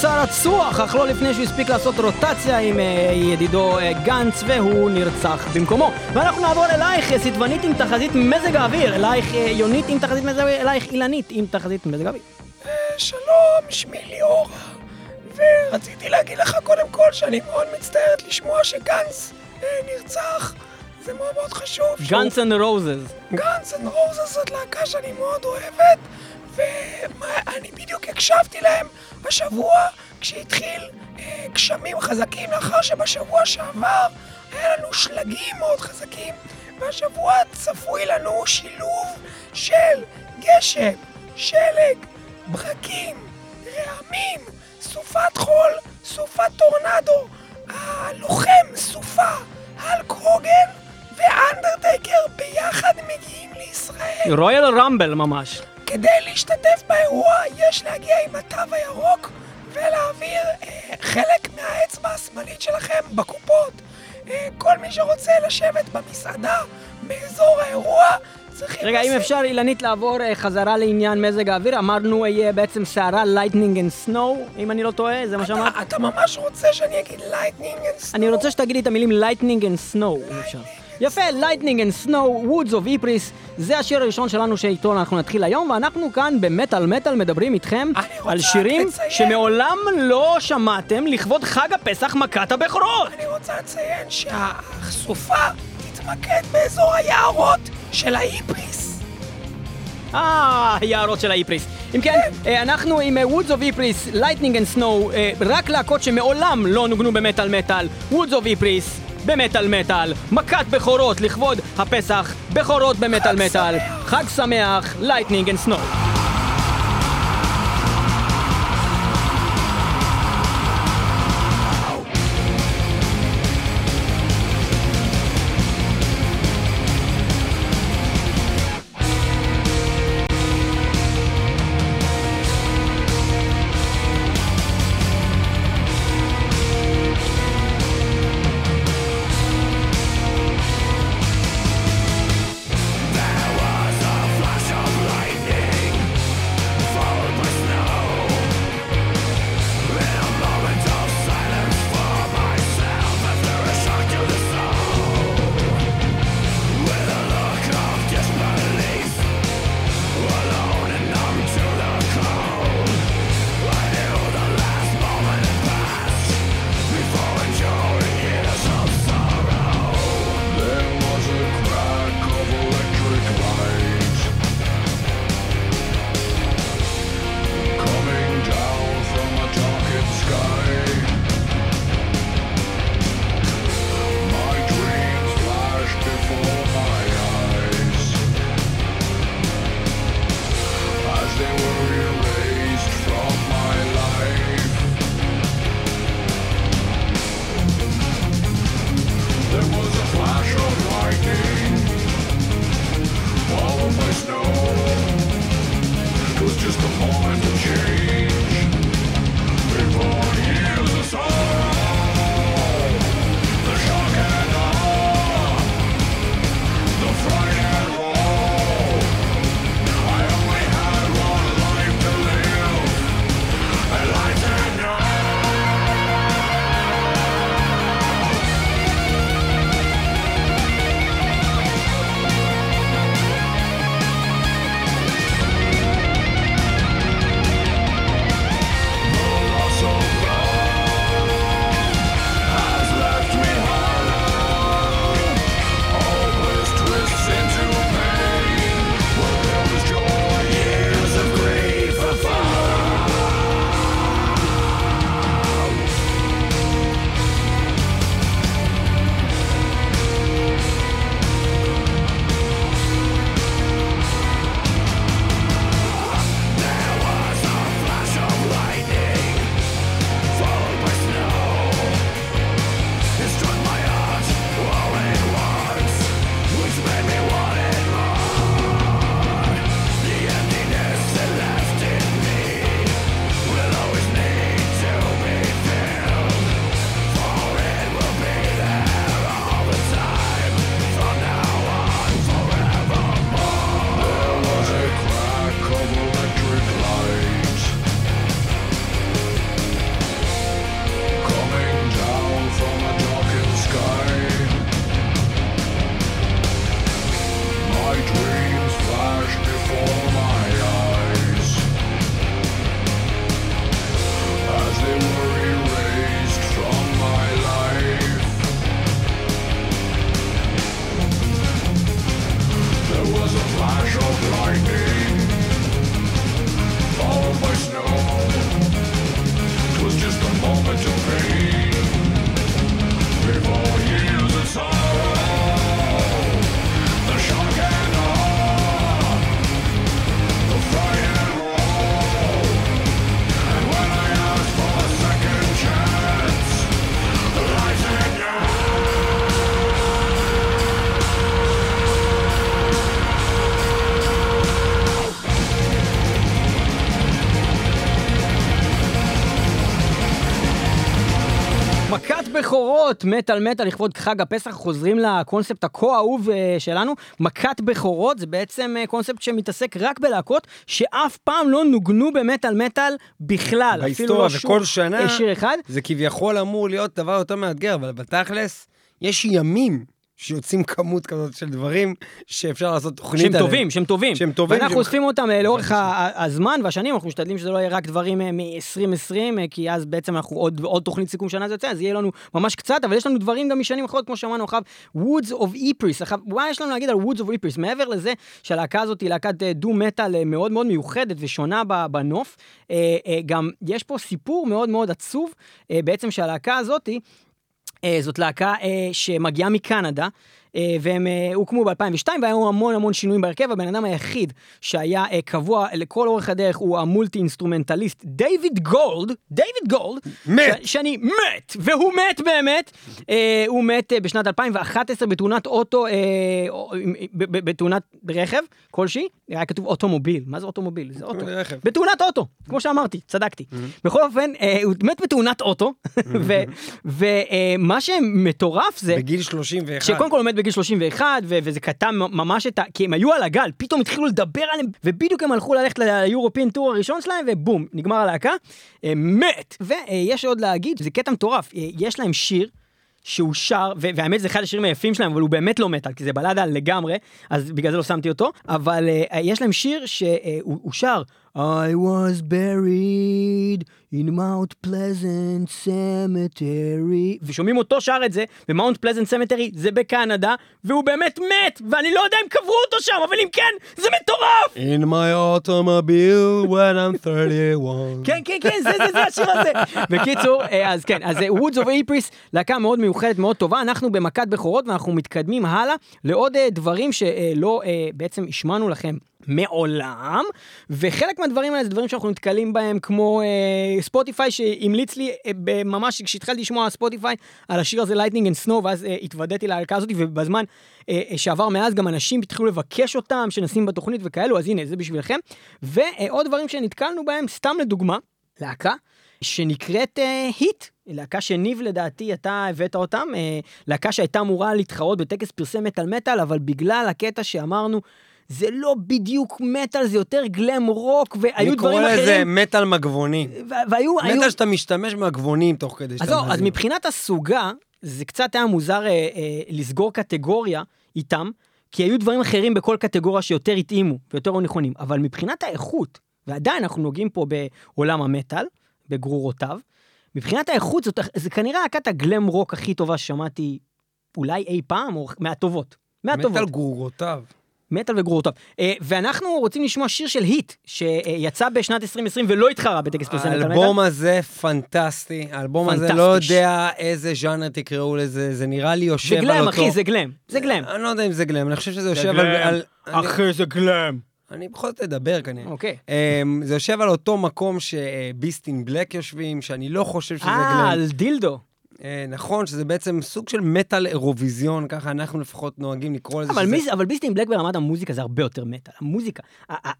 צעצוע, אך לא לפני שהוא הספיק לעשות רוטציה עם אה, ידידו אה, גנץ, והוא נרצח במקומו. ואנחנו נעבור אלייך, אה, סדבנית עם תחזית מזג האוויר, אלייך יונית עם תחזית מזג האוויר, אלייך אילנית עם תחזית מזג האוויר. שלום, שמי ליאורה, ורציתי להגיד לך קודם כל שאני מאוד מצטערת לשמוע שגנץ נרצח. זה מאוד מאוד חשוב. Guns and Roses. Guns and Roses זאת להקה שאני מאוד אוהבת, ואני בדיוק הקשבתי להם השבוע כשהתחיל אה, גשמים חזקים, לאחר שבשבוע שעבר היה לנו שלגים מאוד חזקים, והשבוע צפוי לנו שילוב של גשם, שלג, ברקים, רעמים, סופת חול, סופת טורנדו, הלוחם סופה, הלק הוגן ואנדרטייקר ביחד מגיעים לישראל. Royal Rumble ממש. כדי להשתתף באירוע יש להגיע עם התו הירוק ולהעביר אה, חלק מהאצבע השמאלית שלכם בקופות. אה, כל מי שרוצה לשבת במסעדה באזור האירוע צריכים... רגע, אם לשים- אפשר אילנית לעבור אה, חזרה לעניין מזג האוויר, אמרנו יהיה בעצם סערה Lightning and Snow, אם אני לא טועה, זה מה שאמרת? אתה ממש רוצה שאני אגיד Lightning and Snow? אני רוצה שתגידי את המילים Lightning and Snow, אם אפשר. יפה, Lightning and Snow, Woods of Ypres, זה השיר הראשון שלנו שאיתו אנחנו נתחיל היום, ואנחנו כאן במטאל מטאל מדברים איתכם על שירים לציין- שמעולם לא שמעתם לכבוד חג הפסח מכת הבכורות! אני רוצה לציין שהסופה תתמקד באזור היערות של האיפריס. אה, היערות של האיפריס. אם כן, אה, אנחנו עם Woods of Ypres, Lightning and Snow, רק להקות שמעולם לא נוגנו במטאל מטאל, Woods of Ypres, במטאל מטאל, מכת בכורות לכבוד הפסח, בכורות במטאל מטאל. חג שמח, Lightning and Snow. בכורות, מטאל מטאל לכבוד חג הפסח, חוזרים לקונספט הכה אהוב אה, שלנו. מכת בכורות זה בעצם אה, קונספט שמתעסק רק בלהקות שאף פעם לא נוגנו במטאל מטאל בכלל. אפילו בהיסטוריה, לא וכל שנה אה, אחד. זה כביכול אמור להיות דבר יותר מאתגר, אבל בתכלס, יש ימים שיוצאים כמות כזאת של דברים שאפשר לעשות תוכנית שהם עליהם. טובים, שהם טובים. שהם טובים, ואנחנו שהם- אוספים אותם אה, לאורך הזמן והשנים, אנחנו משתדלים שזה לא יהיה רק דברים מ-2020, כי אז בעצם אנחנו עוד עוד תוכנית סיכום שנה זה יוצא, אז יהיה לנו ממש קצת, אבל יש לנו דברים גם משנים אחרות, כמו שאמרנו עכשיו, Woods of Ypres. עכשיו, מה יש לנו להגיד על Woods of Ypres? מעבר לזה שהלהקה הזאת היא להקת דו מטאל מאוד מאוד מיוחדת ושונה בנוף, אה, אה, גם יש פה סיפור מאוד מאוד עצוב, אה, בעצם שהלהקה הזאתי, אה, זאת להקה אה, שמגיעה מקנדה. אה, והם אה, הוקמו ב-2002 והיו המון המון שינויים בהרכב, הבן אדם היחיד שהיה אה, קבוע לכל אורך הדרך הוא ה multi-instrumentalist דיוויד גולד, דיוויד גולד, מת. ש- שאני מת, והוא מת באמת, הוא מת בשנת 2011 בתאונת אוטו, בתאונת רכב כלשהי, היה כתוב automobile, מה זה automobile? זה אוטו. בתאונת אוטו, כמו שאמרתי, צדקתי. בכל אופן, הוא מת בתאונת אוטו, ומה שמטורף זה... בגיל 31. שקודם כל הוא מת בגיל 31, ו- וזה קטע ממש את ה... כי הם היו על הגל, פתאום התחילו לדבר עליהם, ובדיוק הם הלכו ללכת ל European tour הראשון שלהם, ובום, נגמר הלהקה, אה, מת. ויש עוד להגיד, זה קטע מטורף, אה, יש להם שיר. שהוא שר, ו- והאמת זה אחד השירים היפים שלהם, אבל הוא באמת לא מטאל, כי זה בלדה לגמרי, אז בגלל זה לא שמתי אותו, אבל uh, יש להם שיר שהוא הוא שר I was buried in Mount Pleasant Cemetery, ושומעים אותו שר את זה, ו Mount Pleasant Cemetery זה בקנדה, והוא באמת מת, ואני לא יודע אם קברו אותו שם, אבל אם כן, זה מטורף! In my automobile when I'm 31. כן, כן, כן, זה, זה, זה השיר הזה. בקיצור, אה, אז כן, אז אה, Woods of Ypres, להקה מאוד מיוחדת, מאוד טובה. אנחנו במכת בכורות ואנחנו מתקדמים הלאה לעוד אה, דברים שלא בעצם השמענו לכם. מעולם, וחלק מהדברים האלה זה דברים שאנחנו נתקלים בהם, כמו אה, ספוטיפיי שהמליץ לי אה, ממש כשהתחלתי לשמוע ספוטיפיי על השיר הזה Lightning and Snow, ואז אה, התוודעתי להלקה הזאת, ובזמן אה, אה, שעבר מאז גם אנשים התחילו לבקש אותם, שנשים בתוכנית וכאלו, אז הנה, זה בשבילכם. ועוד דברים שנתקלנו בהם, סתם לדוגמה, להקה שנקראת אה, היט, להקה שניב לדעתי אתה הבאת אותם, אה, להקה שהייתה אמורה להתחרות בטקס פרסי מטאל מטאל, אבל בגלל הקטע שאמרנו, זה לא בדיוק מטאל, זה יותר גלם רוק, והיו דברים אני קורא לזה אחרים. מטאל מגבוני. והיו... היו- מטאל שאתה משתמש במגבונים תוך כדי אז שאתה זהו, אז. מבחינת הסוגה, זה קצת היה מוזר אה, אה, לסגור קטגוריה איתם, כי היו דברים אחרים בכל קטגוריה שיותר התאימו ויותר היו נכונים, אבל מבחינת האיכות, ועדיין אנחנו נוגעים פה בעולם המטאל, בגרורותיו, מבחינת האיכות זאת, זה כנראה להקת הגלם רוק הכי טובה ששמעתי אולי אי פעם, או מהטובות. מהטובות. מטאל גרורותיו. מטאל וגרורותיו. אה, ואנחנו רוצים לשמוע שיר של היט, שיצא בשנת 2020 ולא התחרה בטקס פרסי מטאל. האלבום הזה פנטסטי, האלבום הזה. לא יודע איזה ז'אנר תקראו לזה, זה נראה לי יושב זה על גלם, אותו... אחי, זה גלם. זה גלם. אני לא יודע אם זה גלם, אני חושב שזה זה יושב גלם. על... אחי, זה גלם. אני בכל זאת אדבר כנראה. אוקיי. אמ, זה יושב על אותו מקום שביסטין בלק יושבים, שאני לא חושב שזה אה, גלם. על דילדו. אה, נכון, שזה בעצם סוג של מטאל אירוויזיון, ככה אנחנו לפחות נוהגים לקרוא לזה. אבל, שזה- מיס, אבל ביסטין בלק ברמת המוזיקה זה הרבה יותר מטאל. המוזיקה,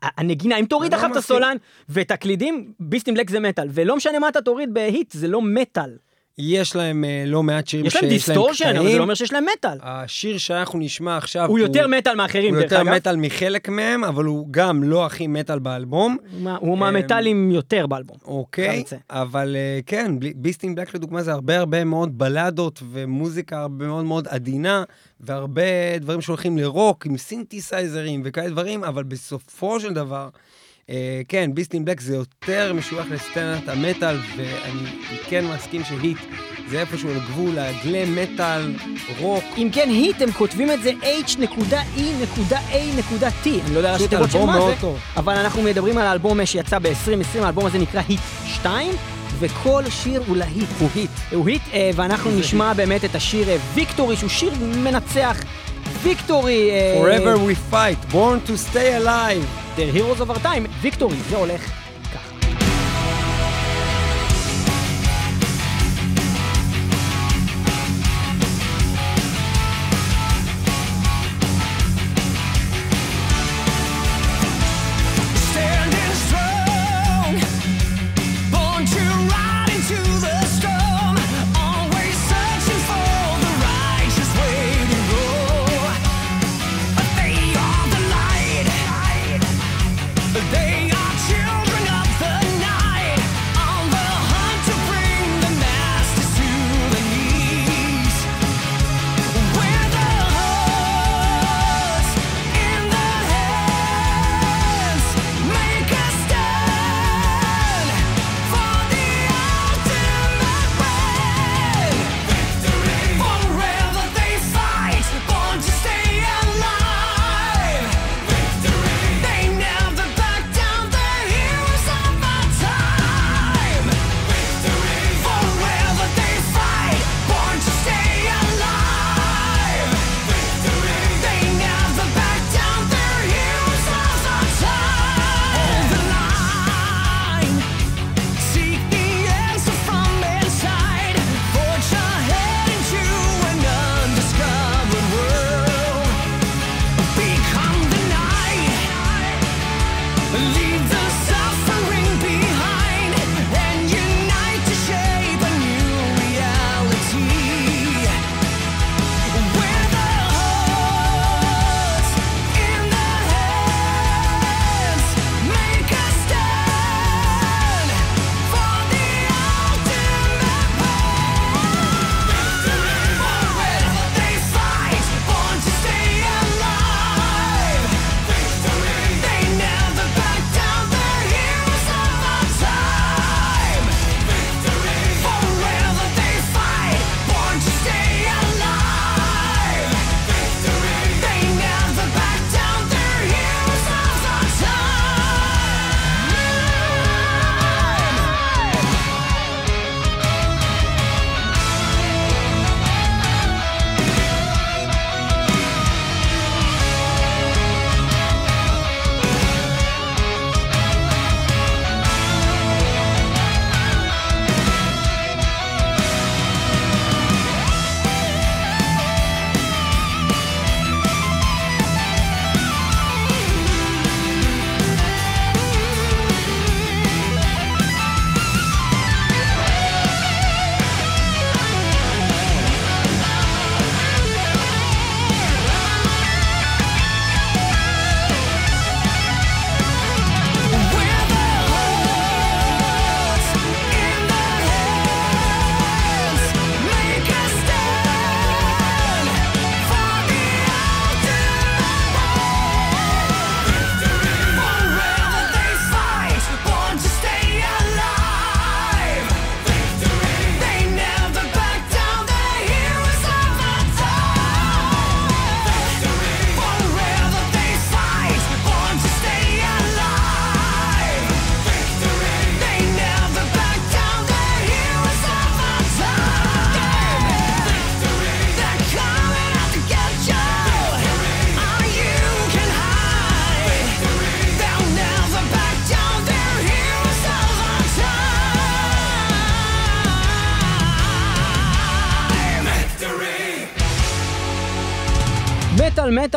הנגינה, אם תוריד לא עכשיו את. הסולן ואת הקלידים, Beast in Black זה מטאל. ולא משנה מה אתה תוריד ב H.E.A.T, זה לא מטאל. יש להם אה, לא מעט שירים יש להם דיסטורשן, אבל זה קטעים. לא אומר שיש להם מטאל. השיר שאנחנו נשמע עכשיו הוא יותר מטאל מאחרים, הוא דרך יותר אגב. מטאל מחלק מהם, אבל הוא גם לא הכי מטאל באלבום. הוא מה- הוא מהמטאלים יותר באלבום. אוקיי. אבל אה, כן, Beast in Black לדוגמה זה הרבה הרבה מאוד בלדות ומוזיקה הרבה מאוד מאוד עדינה, והרבה דברים שהולכים לרוק עם סינתסייזרים וכאלה דברים, אבל בסופו של דבר, אה, כן, Beast in Black זה יותר משוייך לסצנת המטאל, ואני כן מסכים ש H.E.A.T זה איפשהו על גבול הגלם מטאל, רוק. אם כן, H.E.A.T, הם כותבים את זה H.E.A.T. אני לא יודע תיבות של אלבום מה זה. אבל אנחנו מדברים על האלבום שיצא ב-2020, האלבום הזה נקרא H.E.A.T 2, וכל שיר הוא להיט. הוא hit. הוא hit, אה, ואנחנו נשמע באמת את השיר אה, Victory, שהוא שיר מנצח. ויקטורי, אה, Forever we fight, born to stay alive. The Heroes of our time, ויקטורי, זה הולך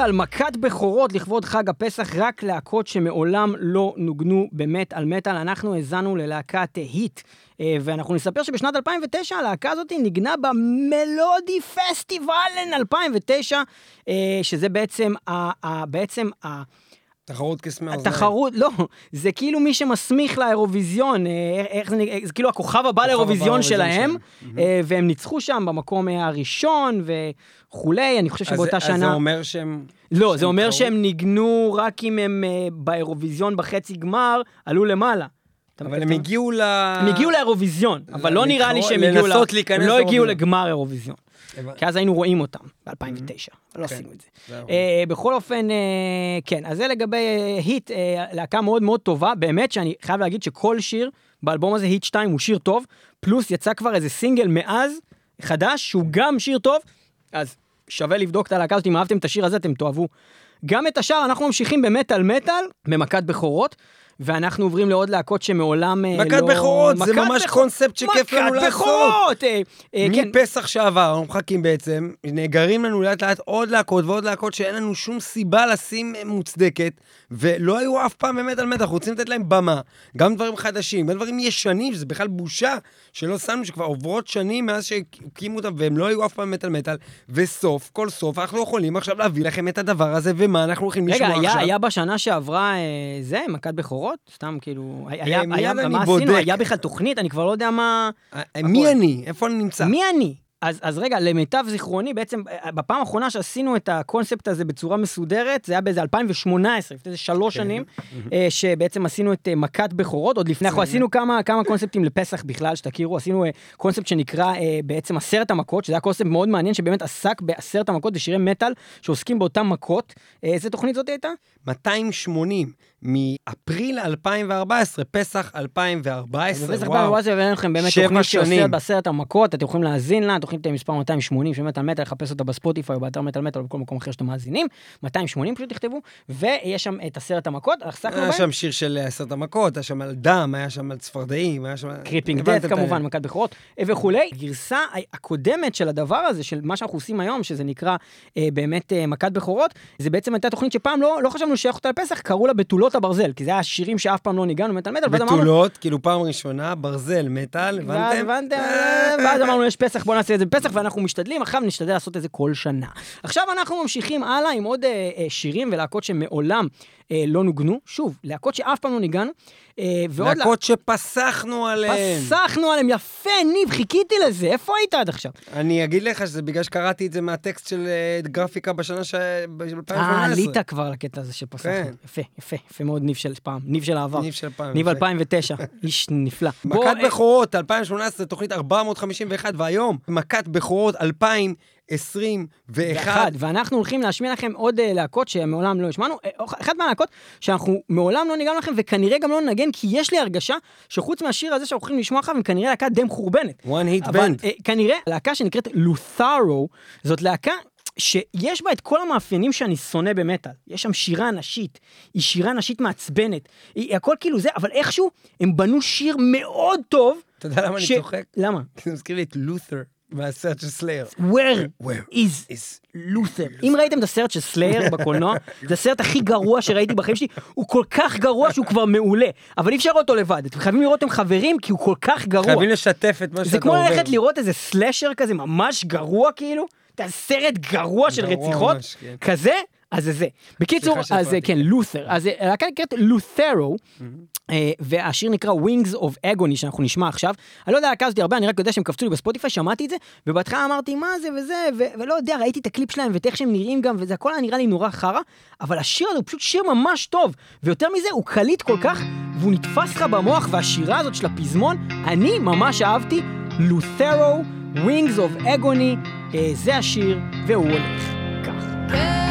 מטאל, מכת בכורות לכבוד חג הפסח, רק להקות שמעולם לא נוגנו במטאל מטאל. אנחנו האזנו ללהקת היט, אה, ואנחנו נספר שבשנת 2009 הלהקה הזאת ניגנה במלודי פסטיבלן 2009, אה, שזה בעצם, ה, ה, בעצם ה, תחרות קסמי האוזניים. התחרות, לא, זה כאילו מי שמסמיך לאירוויזיון, אה, איך זה נקרא, זה כאילו הכוכב הבא לאירוויזיון שלהם, שלהם. אה, והם ניצחו שם במקום אה, הראשון וכולי, אני חושב אז שבאותה זה- אז זה שנה... אומר שהם... לא, זה אומר? שהם ניגנו רק אם הם אה, באירוויזיון בחצי גמר, עלו למעלה. אבל? הם הגיעו ל... הם הגיעו לאירוויזיון, אבל לא נראה לי להתחרות- שהם הגיעו... ל- לנסות להיכנס הם לא הגיעו. לגמר אירוויזיון. כי אז היינו רואים אותם ב-2009, אבל לא כן. עשינו את זה. אה, בכל אופן, אה, כן, אז זה לגבי היט, אה, להקה מאוד מאוד טובה, באמת שאני חייב להגיד שכל שיר באלבום הזה, היט 2, הוא שיר טוב, פלוס יצא כבר איזה סינגל מאז, חדש, שהוא גם שיר טוב, אז שווה לבדוק את הלהקה הזאת, אם אהבתם את השיר הזה, אתם תאהבו. גם את השאר, אנחנו ממשיכים במטאל מטאל, במכת בכורות. ואנחנו עוברים לעוד להקות שמעולם אה, לא... מכת בכורות, זה מכת ממש קונספט שכיף לנו מכת לעשות. בכורות! אה, אה, כן, מפסח שעבר, אנחנו מחכים בעצם, נאגרים לנו לאט לאט עוד להקות ועוד להקות שאין לנו שום סיבה לשים מוצדקת, ולא היו אף פעם באמת על אנחנו רוצים לתת להם במה. גם דברים חדשים, גם דברים ישנים, שזה בכלל בושה שלא שמנו, שכבר עוברות שנים מאז שהקימו אותם, והם לא היו אף פעם מטאל מטאל, וסוף כל סוף אנחנו יכולים עכשיו להביא לכם את הדבר הזה, ומה אנחנו הולכים לשמוע רגע, עכשיו. היה, היה בשנה שעברה אה, זה, מכת בכורות? סתם כאילו, היה, מיד היה, מה. עשינו? היה בכלל תוכנית? אני כבר לא יודע מה... אה, מי אני? איפה אני נמצא? מי אני? אז, אז רגע, למיטב זיכרוני, בעצם, אה, בפעם האחרונה שעשינו את הקונספט הזה בצורה מסודרת, זה היה באיזה 2018, לפני איזה שלוש כן. שנים, אה, שבעצם עשינו את אה, מכת בכורות, עוד לפני, אנחנו עשינו כמה, כמה קונספטים לפסח בכלל, שתכירו, עשינו אה, קונספט שנקרא אה, בעצם עשרת המכות, שזה היה קונספט מאוד מעניין, שבאמת עסק בעשרת המכות, בשירי מטאל, שעוסקים באותן מכות. אה, איזה תוכנית זאת הייתה? 280 מאפריל 2014, פסח 2014, בפסח וואו. 2014 הבאנו לכם באמת תוכנית שעושה. בעשרת המכות, אתם יכולים להאזין לה, תוכנית אה, מספר 280 של מטאל מטאל, לחפש אותה בספוטיפיי או באתר מטאל מטאל או בכל מקום אחר שאתם מאזינים, 280 פשוט תכתבו, ויש שם את עשרת המכות, עסקנו היה בהם, שם שיר של עשרת המכות, היה שם על דם, היה שם על צפרדעים, היה שם... Creeping Death כמובן, מכת בכורות אה, וכולי. גרסה הקודמת של הדבר הזה, של מה שאנחנו עושים היום, שזה נקרא אה, באמת אה, מכת בכורות, זה בעצם הייתה תוכנית שפעם לא, לא חשבנו לשייך אותה לפסח, קראו לה בתולות הברזל, כי זה היה שירים שאף פעם לא ניגענו מטאל מטאל, בתולות, כאילו פעם ראשונה, ברזל, מטאל, הבנתם? הבנתם? ואז אמרנו, יש פסח, בוא נעשה את זה בפסח, ואנחנו משתדלים, עכשיו נשתדל לעשות את זה כל שנה. עכשיו אנחנו ממשיכים הלאה עם עוד אה, אה, שירים ולהקות שמעולם אה, לא נוגנו. שוב, להקות שאף פעם לא ניגענו. אה, להקות לה... שפסחנו עליהן. פסחנו עליהן, יפה, ניב, חיכיתי לזה, איפה היית עד עכשיו? אני אגיד לך שזה בגלל שקראתי את זה מהטקסט של אה, גרפיקה בשנה ש... אה, ב-2018. אה, עלית כבר לקטע הזה שפסחנו. כן. יפה, יפה, יפה מאוד, ניב של פעם, ניב של העבר. ניב של פעם. ניב 2009, איש נפלא. מכת אה- בכורות, 2018, תוכנית 451, והיום מכת בכורות 2000. 21. ואנחנו הולכים להשמיע לכם עוד אה, להקות שמעולם לא השמענו. אה, אחת מהלהקות שאנחנו מעולם לא ניגענו לכם, וכנראה גם לא ננגן, כי יש לי הרגשה שחוץ מהשיר הזה שאנחנו הולכים לשמוע עכשיו, הם כנראה להקה די מחורבנת. one hit band. אה, כנראה להקה שנקראת לותארו, זאת להקה שיש בה את כל המאפיינים שאני שונא במטאל. יש שם שירה נשית, היא שירה נשית מעצבנת, היא, הכל כאילו זה, אבל איכשהו הם בנו שיר מאוד טוב. אתה יודע למה ש... אני צוחק? למה? כי זה מזכיר לי את לותר. מהסרט של סלייר. Where Where is is לותר. אם ראיתם את הסרט של סלייר בקולנוע, זה הסרט הכי גרוע שראיתי בחיים שלי, הוא כל כך גרוע שהוא כבר מעולה, אבל אי אפשר לראות אותו לבד, אתם חייבים לראות עם חברים כי הוא כל כך גרוע. חייבים לשתף את מה שאתה זה עובר. כמו ללכת לראות איזה סלאשר כזה ממש גרוע כאילו, אתה סרט גרוע של רציחות, כן. כזה, אז זה זה. בקיצור, אז. כן, לותר. אז הלהקה נקראת Lutharo, והשיר נקרא Wings of Agony שאנחנו נשמע עכשיו. אני לא יודע הזאת הרבה, אני רק יודע שהם קפצו לי בספוטיפיי, שמעתי את זה, ובהתחלה אמרתי מה זה וזה, ו- ולא יודע, ראיתי את הקליפ שלהם ואת איך שהם נראים גם, וזה הכל היה נראה לי נורא חרא, אבל השיר הזה הוא פשוט שיר ממש טוב, ויותר מזה, הוא קליט כל כך, והוא נתפס לך במוח, והשירה הזאת של הפזמון, אני ממש אהבתי, לות'רו, Wings of Agony, אה, זה השיר, והוא הולך כך.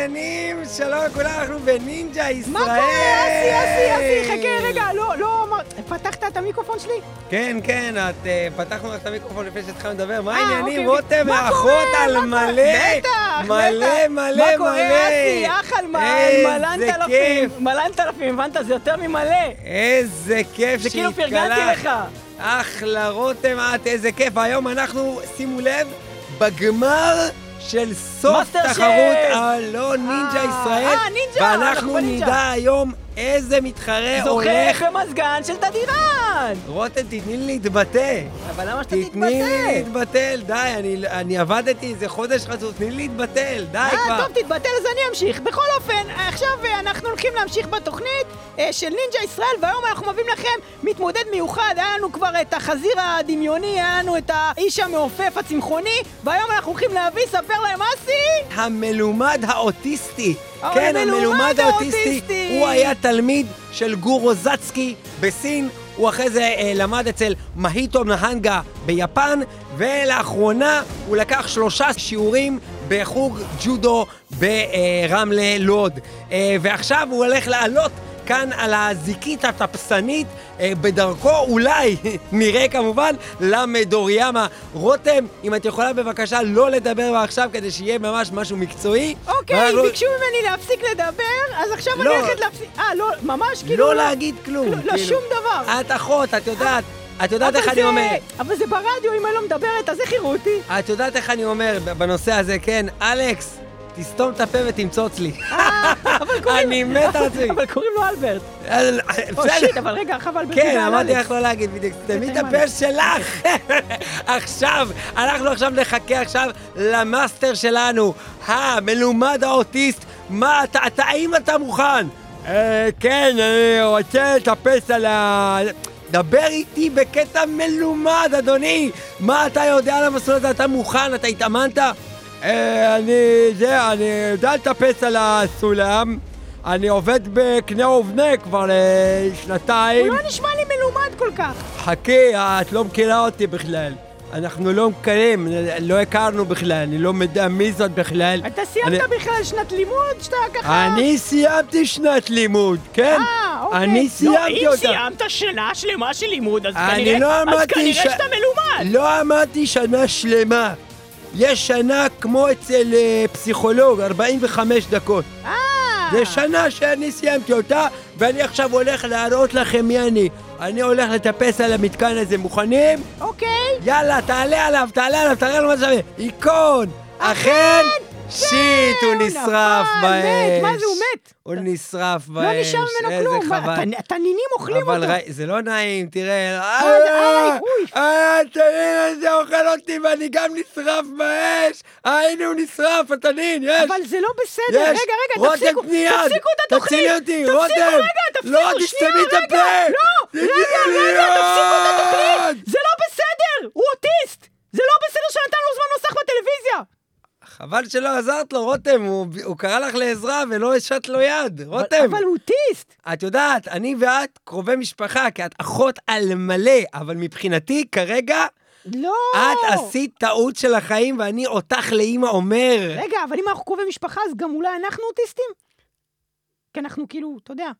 העניינים? שלום לכולם, אנחנו בנינג'ה ישראל. מה קורה, אסי, אסי, אסי, חכה רגע, לא, לא, פתחת את המיקרופון שלי? כן, כן, את אה, פתחנו לך את המיקרופון לפני שהתחלנו לדבר. מה אה, העניינים, אוקיי, רותם? האחות? על? מלא. בטח, מלא, בטח. מלא, מה מלא. קורה, אסי? אח על מלנת אלפים. מלנת אלפים, הבנת? זה יותר ממלא. איזה כיף זה כאילו שהתקלחת. פרגנתי לך. אחלה, רותם, את איזה כיף. היום אנחנו, שימו לב, בגמר של סוף תחרות! הלא נינג'ה אה, ישראל. אה, נינג'ה, אנחנו ואנחנו. נדע היום איזה מתחרה זוכה הולך. במזגן של תדירן! רותם, תתני לי להתבטא. אבל למה שאתה תתני לי תתבטא? להתבטל, די, אני, אני עבדתי איזה חודש חצוף, תני לי להתבטל, די אה, כבר. טוב, תתבטל אז אני אמשיך. בכל אופן, עכשיו אה, אנחנו הולכים להמשיך בתוכנית אה, של נינג'ה ישראל, והיום אנחנו מביאים לכם מתמודד מיוחד. היה לנו כבר את החזיר הדמיוני, היה לנו את האיש המעופף הצמחוני, והיום אנחנו הולכים להביא, ספר להם, אסי! המלומד האוטיסטי. כן, המלומד. האוטיסטי. הוא היה תלמיד של גורו זצקי בסין. הוא אחרי זה אה, למד אצל מהיטו נהנגה ביפן, ולאחרונה הוא לקח שלושה שיעורים בחוג ג'ודו ברמלה לוד. אה, ועכשיו הוא הולך לעלות כאן על הזיקית הטפסנית, אה, בדרכו אולי, נראה כמובן, למדוריאמה. רותם, אם את יכולה בבקשה לא לדבר עכשיו כדי שיהיה ממש משהו מקצועי. אוקיי, ואנחנו- ביקשו ממני להפסיק לדבר, אז עכשיו אני לא. הולכת להפסיק... אה, לא, ממש כאילו... לא להגיד כלום. לא, לא, כאילו. שום דבר. את אחות, את יודעת, את יודעת איך אבל אני זה- אומר. אבל זה ברדיו, אם אני לא מדברת, אז איך יראו אותי? את יודעת איך אני אומר בנושא הזה, כן, אלכס, תסתום את הפה ותמצוץ לי. אה, אבל קוראים... אני מת על עצמי. אבל קוראים לו אלברט. או בסדר. shit, אבל רגע, חבל בדיוק כן, אמרתי. לך לא להגיד בדיוק, תסתמי את. הפה שלך. עכשיו, אנחנו עכשיו נחכה עכשיו למאסטר שלנו, המלומד האוטיסט. מה אתה, אתה, האם אתה מוכן? אה, כן, אני רוצה לטפס על ה... דבר איתי בקטע מלומד, אדוני! מה אתה יודע על המסלול הזה? אתה מוכן? אתה התאמנת? אה, אני... זה, אני יודע לטפס על הסולם. אני עובד בקנה ובנה כבר אה, שנתיים. הוא לא נשמע לי מלומד כל כך. חכי, את לא מכירה אותי בכלל. אנחנו לא מכירים, לא הכרנו בכלל, אני לא יודע מי זאת בכלל. אתה סיימת אני- בכלל שנת לימוד שאתה ככה... אני סיימתי שנת לימוד, כן? אה, אוקיי. אני סיימתי לא, אותה. אם סיימת שנה שלמה של לימוד, אז אני כנראה... לא אז כנראה ש- שאתה מלומד. לא אמרתי שנה שלמה. יש שנה כמו אצל אה, פסיכולוג, 45 דקות. אה. זה שנה שאני סיימתי אותה, ואני עכשיו הולך להראות לכם מי אני. אני הולך לטפס על המתקן הזה, מוכנים? אוקיי. יאללה, תעלה עליו, תעלה עליו, תראה לו מה זה שווה. היכון! אכן! שיט, הוא הוא נשרף באש. מה זה, הוא מת? הוא נשרף באש. לא נשאר ממנו איזה כלום. מה, חבל. התנ- התנינים אוכלים אבל אותו. ראי, זה לא נעים, תראה. אה, אוי. אה, התנין הזה אוכל אותי ואני גם נשרף באש. אה, הנה הוא נשרף, התנין, יש. אבל זה לא בסדר. יש. רגע, רגע, תפסיקו. תפסיקו את התוכנית. תצילי אותי, תפסיקו. רגע, תפסיקו, לא, שנייה, רגע. לא, רגע, רגע, תפסיקו את. התוכנית. זה לא בסדר, הוא אוטיסט. זה לא בסדר שנתן לו זמן נוסח בטלוויזיה. חבל שלא עזרת לו, רותם, הוא, הוא קרא לך לעזרה ולא השת לו יד. אבל- רותם, אבל הוא אוטיסט. את יודעת, אני ואת קרובי משפחה, כי את אחות על מלא, אבל מבחינתי, כרגע, לא. את עשית טעות של החיים ואני אותך לאימא אומר. רגע, אבל אם אנחנו קרובי משפחה, אז גם אולי אנחנו אוטיסטים? כי אנחנו כאילו, אתה יודע.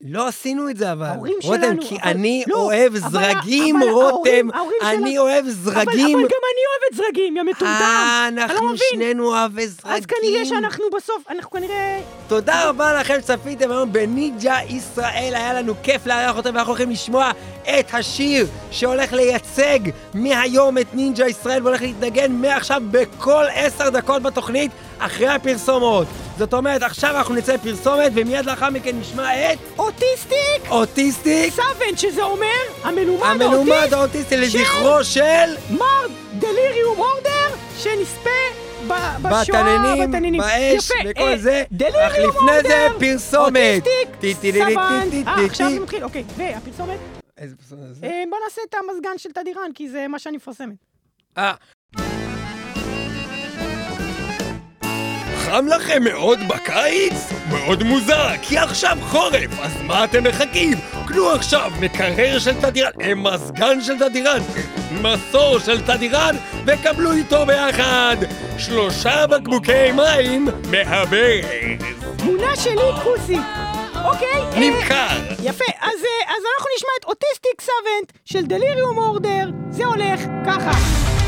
לא עשינו את זה אבל. ההורים רותם, שלנו, כי אבל- אני לא, אוהב אבל- זרגים, אבל רותם. ההורים- ההורים אני שלנו- אוהב אבל, זרגים. אבל גם אני אוהבת זרגים, יא מטומטם. אה, לא אנחנו מבין. שנינו אוהבי זרגים. אז כנראה שאנחנו בסוף, אנחנו כנראה... תודה רבה לכם שצפיתם היום בנינג'ה ישראל, היה לנו כיף לארח אתכם ואנחנו הולכים לשמוע את השיר שהולך לייצג מהיום את נינג'ה ישראל והולך להתנגן מעכשיו בכל עשר דקות בתוכנית אחרי הפרסומות. זאת אומרת, עכשיו אנחנו נצא לפרסומת ומיד לאחר מכן נשמע את Autistic Autistic, Savant, שזה אומר המלומד המלומד האוטיסט האוטיסטי לזכרו של מר Delirium Order, שנספה בשואה, בתננים, בתנינים. באש וכל אה, זה. Delirium אך לפני זה פרסומת. Autistic. טי-טי-לי-לי. אה, עכשיו זה מתחיל, אוקיי. והפרסומת? איזה פרסומת זה? אה, בוא נעשה את המזגן של תדירן, כי זה מה שאני מפרסמת. אה. חם לכם מאוד בקיץ? מאוד מוזר, כי עכשיו חורף, אז מה אתם מחכים? קנו עכשיו מקרר של תדירן, אה, מזגן של תדירן. מסור של תדירן וקבלו איתו ביחד שלושה בקבוקי מים מהברז. תמונה שלי, כוסי. אוקיי. אה, נמכר. יפה, אז, אה, אז אנחנו נשמע את אוטיסטיק סוונט של דליריום אורדר. זה הולך ככה.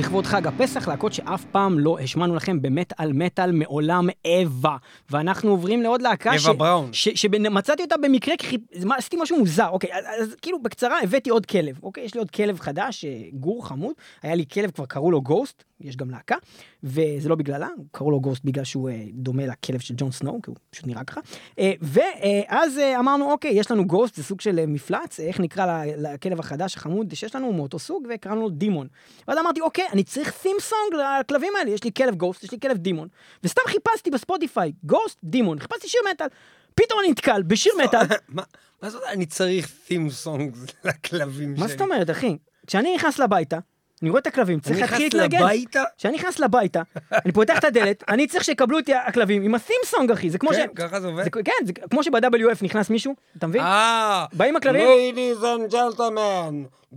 לכבוד חג הפסח, להקות שאף פעם לא השמענו לכם במטאל מטאל מעולם אווה. ואנחנו עוברים לעוד להקה אווה בראון. שמצאתי אותה במקרה, כי עשיתי משהו מוזר. אוקיי, אז, אז כאילו בקצרה הבאתי עוד כלב. אוקיי, יש לי עוד כלב חדש, אה, גור חמוד. היה לי כלב, כבר קראו לו Ghost, יש גם להקה, וזה לא בגללה, קראו לו Ghost בגלל שהוא אה, דומה לכלב של ג'ון סנואו, כי הוא פשוט נראה ככה. אה, ואז אמרנו, אוקיי, יש לנו Ghost, זה סוג של מפלץ, איך נקרא לכלב החדש החמוד שיש לנו, הוא מאותו סוג, וקראנו לו Demon. ואז אמרתי, אוקיי, אני צריך theme song לכלבים האלה, יש לי כלב גוסט, יש לי כלב דימון. וסתם חיפשתי בספוטיפיי, גוסט, דימון, חיפשתי שיר מטאל. פתאום אני נתקל בשיר מטאל. מה זאת אומרת, אני צריך theme songs לכלבים שלי? מה זאת אומרת, אחי? כשאני נכנס לביתה, אני רואה את הכלבים, צריך אני להתחיל נכנס להתנגן. לביתה? כשאני נכנס לביתה, אני פותח את הדלת, אני צריך שיקבלו אותי הכלבים עם song, אחי, זה כמו ש... כן, ככה זה עובד. כן, זה כמו שב-WF נכנס מישהו, אתה מבין? אה, באים הכלבים? Ladies and gentlemen,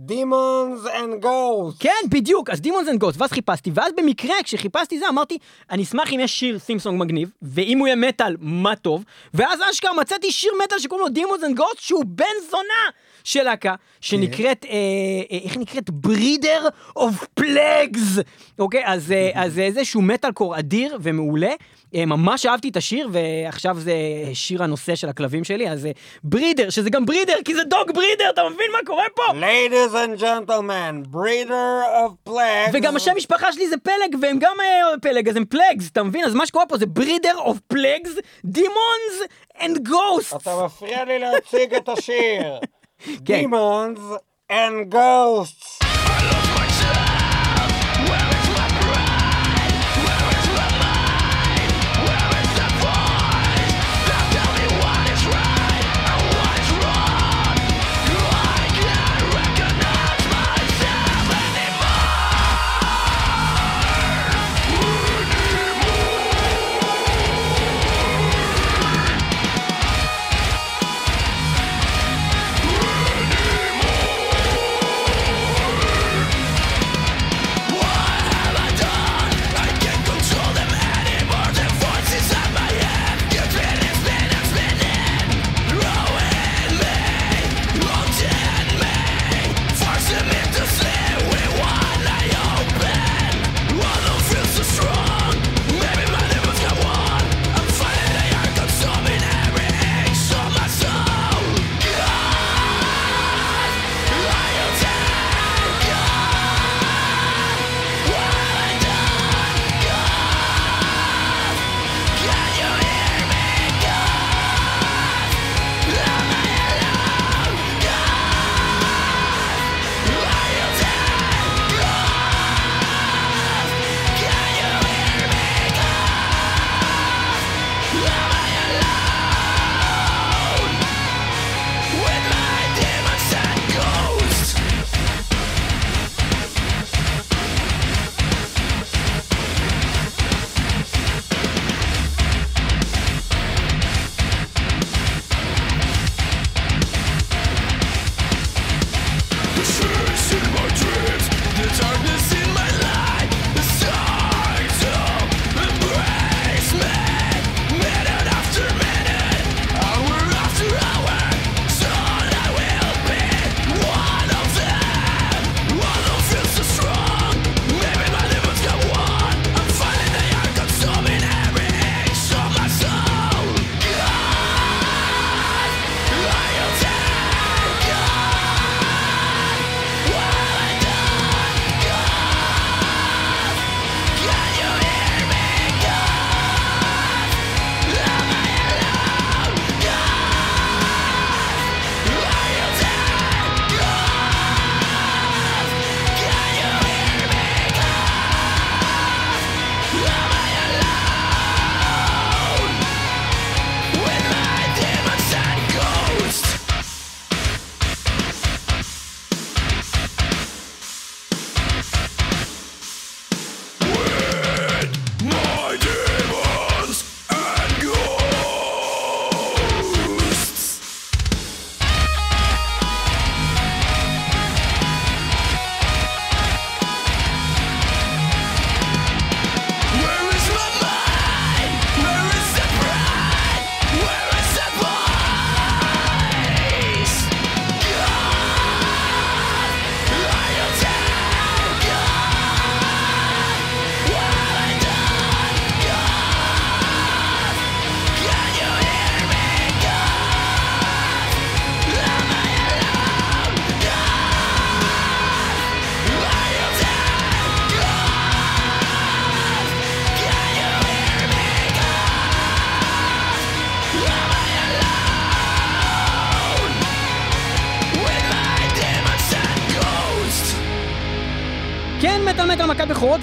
demons and ghosts. כן, בדיוק, אז Demons and Ghosts, ואז חיפשתי, ואז במקרה, כשחיפשתי זה, אמרתי, אני אשמח אם יש שיר theme song מגניב, ואם הוא יהיה מטאל, מה טוב, ואז אשכרה מצאתי שיר מטאל שקוראים לו Demons and Ghosts, שהוא בן זונה של להקה, שנקראת, אה, אה, איך נקראת? Breeder of Plagues, אוקיי? אז אה, אז זה איזשהו מטאל קור אדיר ומעולה, ממש אהבתי את השיר, ועכשיו זה שיר הנושא של הכלבים שלי, אז Breeder, שזה גם breeder, כי זה dog breeder, אתה מבין מה קורה פה? Ladies and gentlemen, breeder of plagues. וגם השם משפחה שלי זה פלג, והם גם פלג, אז הם Plagues, אתה מבין? אז מה שקורה פה זה Breeder of Plagues, Demons and Ghosts. אתה מפריע לי להציג את השיר. demons and ghosts.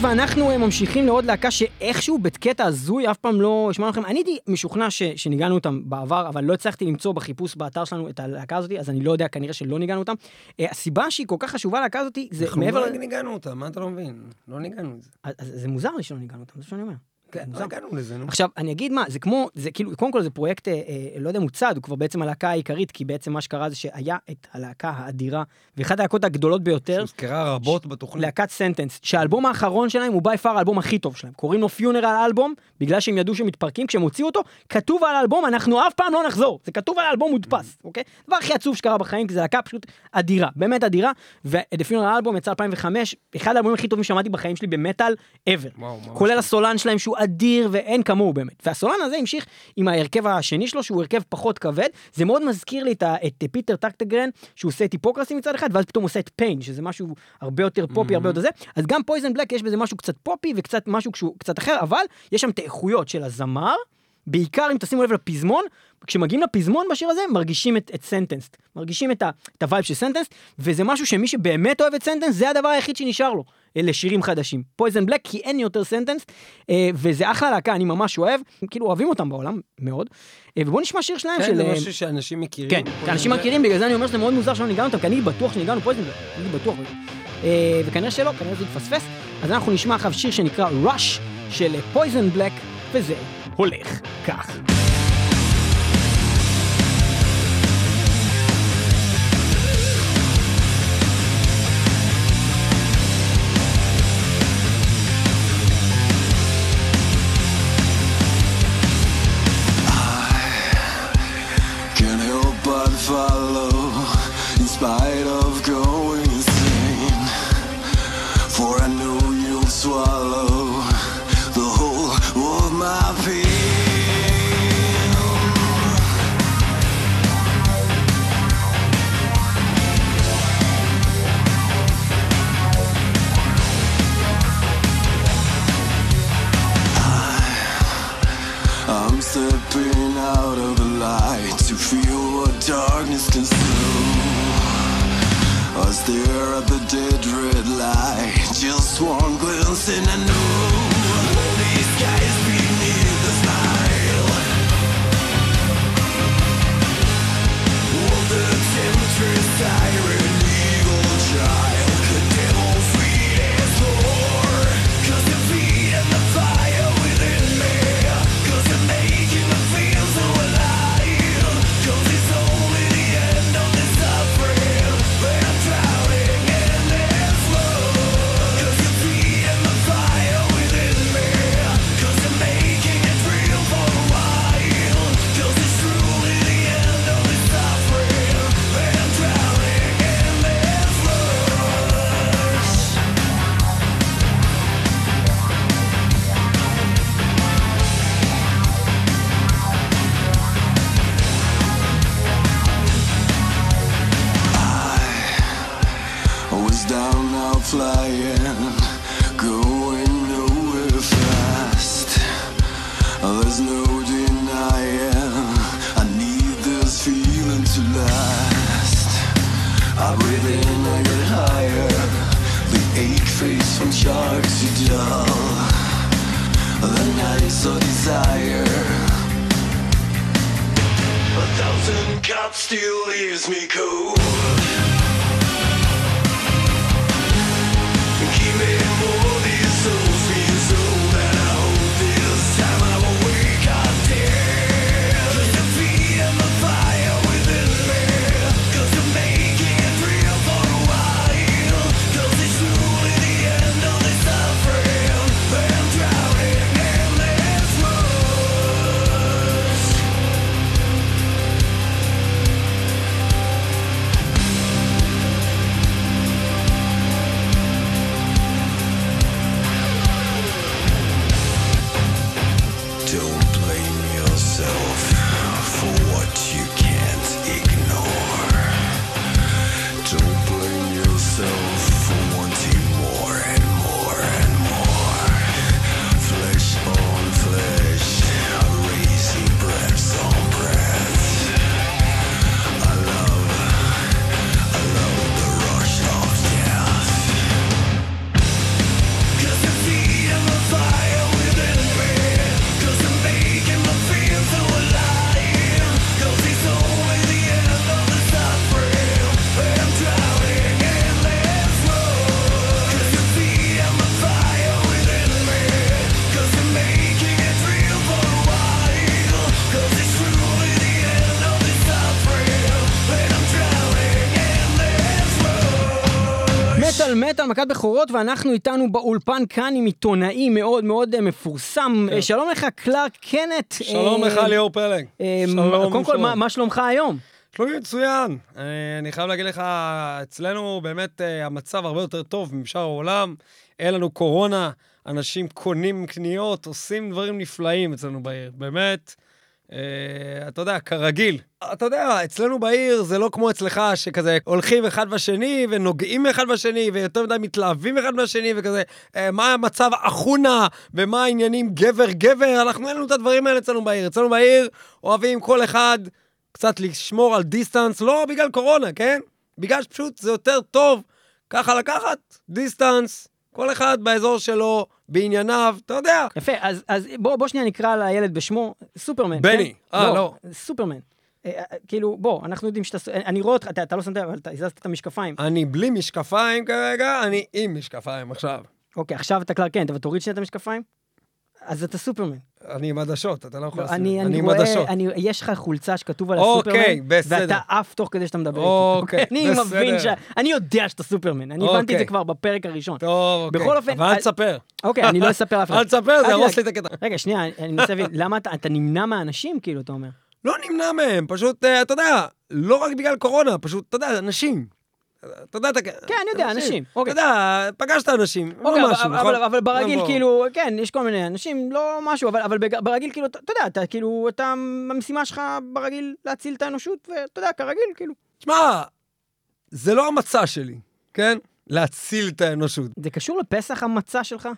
ואנחנו אה, ממשיכים לעוד להקה שאיכשהו בקטע הזוי אף פעם לא השמענו לכם. אני הייתי משוכנע ש- שניגענו אותם בעבר, אבל לא הצלחתי למצוא בחיפוש באתר שלנו את הלהקה הזאת, אז אני לא יודע, כנראה שלא ניגענו אותם. אה, הסיבה שהיא כל כך חשובה ללהקה הזאת, זה אנחנו מעבר... לא ניגענו אותה, מה אתה לא מבין? לא ניגענו לזה. אז- אז זה מוזר לי שלא ניגענו אותם, זה מה שאני אומר. כן. לא הגענו לזה, נו. עכשיו, אני אגיד מה, זה כמו, זה כאילו, קודם כל זה פרויקט, אה, אה, לא יודע, מוצד, הוא כבר בעצם הלהקה העיקרית, כי בעצם מה שקרה זה שהיה את הלהקה האדירה, ואחת הלהקות הגדולות ביותר, שהוזכרה רבות בתוכנית. להקת סנטנס, שהאלבום האחרון שלהם הוא בי פאר האלבום הכי טוב שלהם. קוראים לו פיונרל אלבום, בגלל שהם ידעו שהם מתפרקים, כשהם הוציאו אותו, כתוב על האלבום, אנחנו אף פעם לא נחזור. זה כתוב על האלבום מודפס, אוקיי? הדבר הכי עצוב שקרה בחיים, כי זו להקה פשוט אדירה, באמת אדירה. ו-The Funeral Album יצא 2005, אחד האלבומים הכי טובים שמעתי בחיים שלי במטאל ever. וואו, ממש כולל טוב. הסולן שלהם שהוא אדיר ואין כמוהו באמת. והסולן הזה המשיך עם ההרכב השני שלו, שהוא הרכב פחות כבד. זה מאוד מזכיר לי את, את פיטר טקטגרן, שהוא עושה את Hypocrisy מצד אחד, ואז פתאום עושה את Pain, שזה משהו הרבה יותר פופי, הרבה יותר זה. אז גם Poisonblack יש בזה משהו קצת פופי וקצת משהו שהוא קצת אחר, אבל יש שם את האיכויות של הזמר. בעיקר אם תשימו לב לפזמון, כשמגיעים לפזמון בשיר הזה, מרגישים את, את Sentenced. מרגישים את, ה, את הווייב של Sentenced, וזה משהו שמי שבאמת אוהב את Sentenced, זה הדבר היחיד שנשאר לו, לשירים חדשים. Poisonblack, כי אין יותר Sentenced, אה, וזה אחלה להקה, אני ממש אוהב, כאילו אוהבים אותם בעולם, מאוד. אה, ובואו נשמע שיר שלהם כן, של... זה אה, משהו שאנשים מכירים. כן, אנשים מכירים, בגלל זה אני אומר שזה מאוד מוזר שלא ניגנו אותם, כי אני בטוח שניגנו Poisonblack, אני בטוח. אה, וכנראה שלא, כנראה זה התפספס. אז אנחנו נשמע עכשיו שיר שנקרא Rush של Poisonblack, וזה הולך כך. Stare at the dead red light, just one glance and I know In, I get higher. The ache fades from sharp to dull. The nights of desire. A thousand cups still leaves me cold. מכת בכורות, ואנחנו איתנו באולפן כאן עם עיתונאי מאוד מאוד אה, מפורסם. אה, שלום לך, קלארק קנט. שלום אה, לך, ליאור פלג. אה, שלום, קודם כל. מה- מה שלומך היום? שלומי מצוין. אה, אני חייב להגיד לך, אצלנו באמת אה, המצב הרבה יותר טוב משאר העולם. אין לנו קורונה, אנשים קונים קניות, עושים דברים נפלאים אצלנו בעיר. באמת, אתה יודע, כרגיל. אתה יודע, אצלנו בעיר זה לא כמו אצלך, שכזה הולכים אחד בשני ונוגעים אחד בשני ויותר מדי מתלהבים אחד בשני וכזה, אה, מה המצב אחונה ומה העניינים גבר-גבר, אנחנו אין לנו את הדברים האלה אצלנו בעיר. אצלנו בעיר אוהבים כל אחד קצת לשמור על distance, לא בגלל קורונה, כן? בגלל שפשוט זה יותר טוב ככה לקחת distance, כל אחד באזור שלו, בענייניו, אתה יודע. יפה, אז, אז בוא, בוא שנייה נקרא לילד בשמו, סופרמן. בני. כן? אה, לא. סופרמן. אה, אה, כאילו, בוא, אנחנו יודעים שאתה... ס- אני רואה אותך, אתה, אתה לא שמת לב, אבל אתה הזזת את המשקפיים. אני בלי משקפיים כרגע, אני עם משקפיים עכשיו. אוקיי, עכשיו אתה קלארק קנט, אבל תוריד שנייה את המשקפיים. אז אתה סופרמן. אני עם עדשות, אתה לא יכול לעשות. אני, אני עם רואה, עדשות. אני, יש לך חולצה שכתוב עליה אוקיי, סופרמן, בסדר. ואתה עף תוך כדי שאתה מדבר אוקיי, איתי. אני בסדר. מבין ש... אני יודע שאתה סופרמן, אני הבנתי את זה אוקיי. כבר בפרק הראשון. טוב, אוקיי. בכל אופן, אבל אל תספר. אוקיי, אני לא אספר לאף אחד. אל תספר, זה יהרוס תדאג. לי את הקטע. רגע, שנייה, אני- אני מנסה להבין, למה אתה אתה נמנע מהאנשים, כאילו, אתה אומר? לא נמנע מהם, פשוט, אה, אתה יודע, לא רק בגלל קורונה, פשוט, אתה יודע, אנשים. אתה יודע, אתה... כן, אני יודע, אנשים, אתה אוקיי. יודע, פגשת אנשים, אוקיי, לא אבל- משהו, נכון? אבל- ברגיל, כאילו, כן, יש כל מיני אנשים, לא משהו, אבל- ברגיל, כאילו, אתה יודע, אתה כאילו, אתה, המשימה שלך ברגיל להציל את האנושות, ואתה יודע, כרגיל, כאילו. תשמע, זה לא המצע שלי, כן? להציל את האנושות. זה קשור לפסח המצע שלך?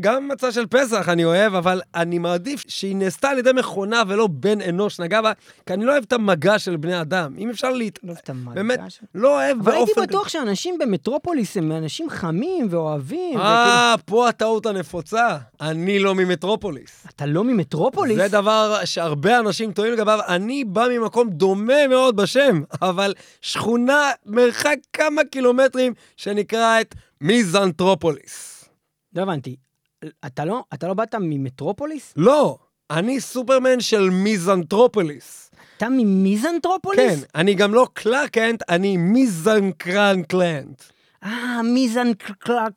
גם מצע של פסח אני אוהב, אבל אני מעדיף שהיא נעשתה על ידי מכונה ולא בן אנוש נגע בה, כי אני לא אוהב את המגע של בני אדם. אם אפשר להת... לא את המגע באמת, שלך. לא אוהב אבל הייתי באופן... בטוח שאנשים במטרופוליס הם אנשים חמים ואוהבים. וכאילו- אה, פה הטעות הנפוצה. אני לא ממטרופוליס. אתה לא ממטרופוליס? זה דבר שהרבה אנשים טועים לגביו. אני בא ממקום דומה מאוד בשם, אבל שכונה מרחק כמה קילומטרים שנקראת מיזנטרופוליס. לא הבנתי. אתה לא, אתה לא באת ממטרופוליס? לא, אני סופרמן של מיזנטרופוליס. אתה ממיזנטרופוליס? כן, אני גם לא קלארקנט, אני מיזנקרנקלנט. אה,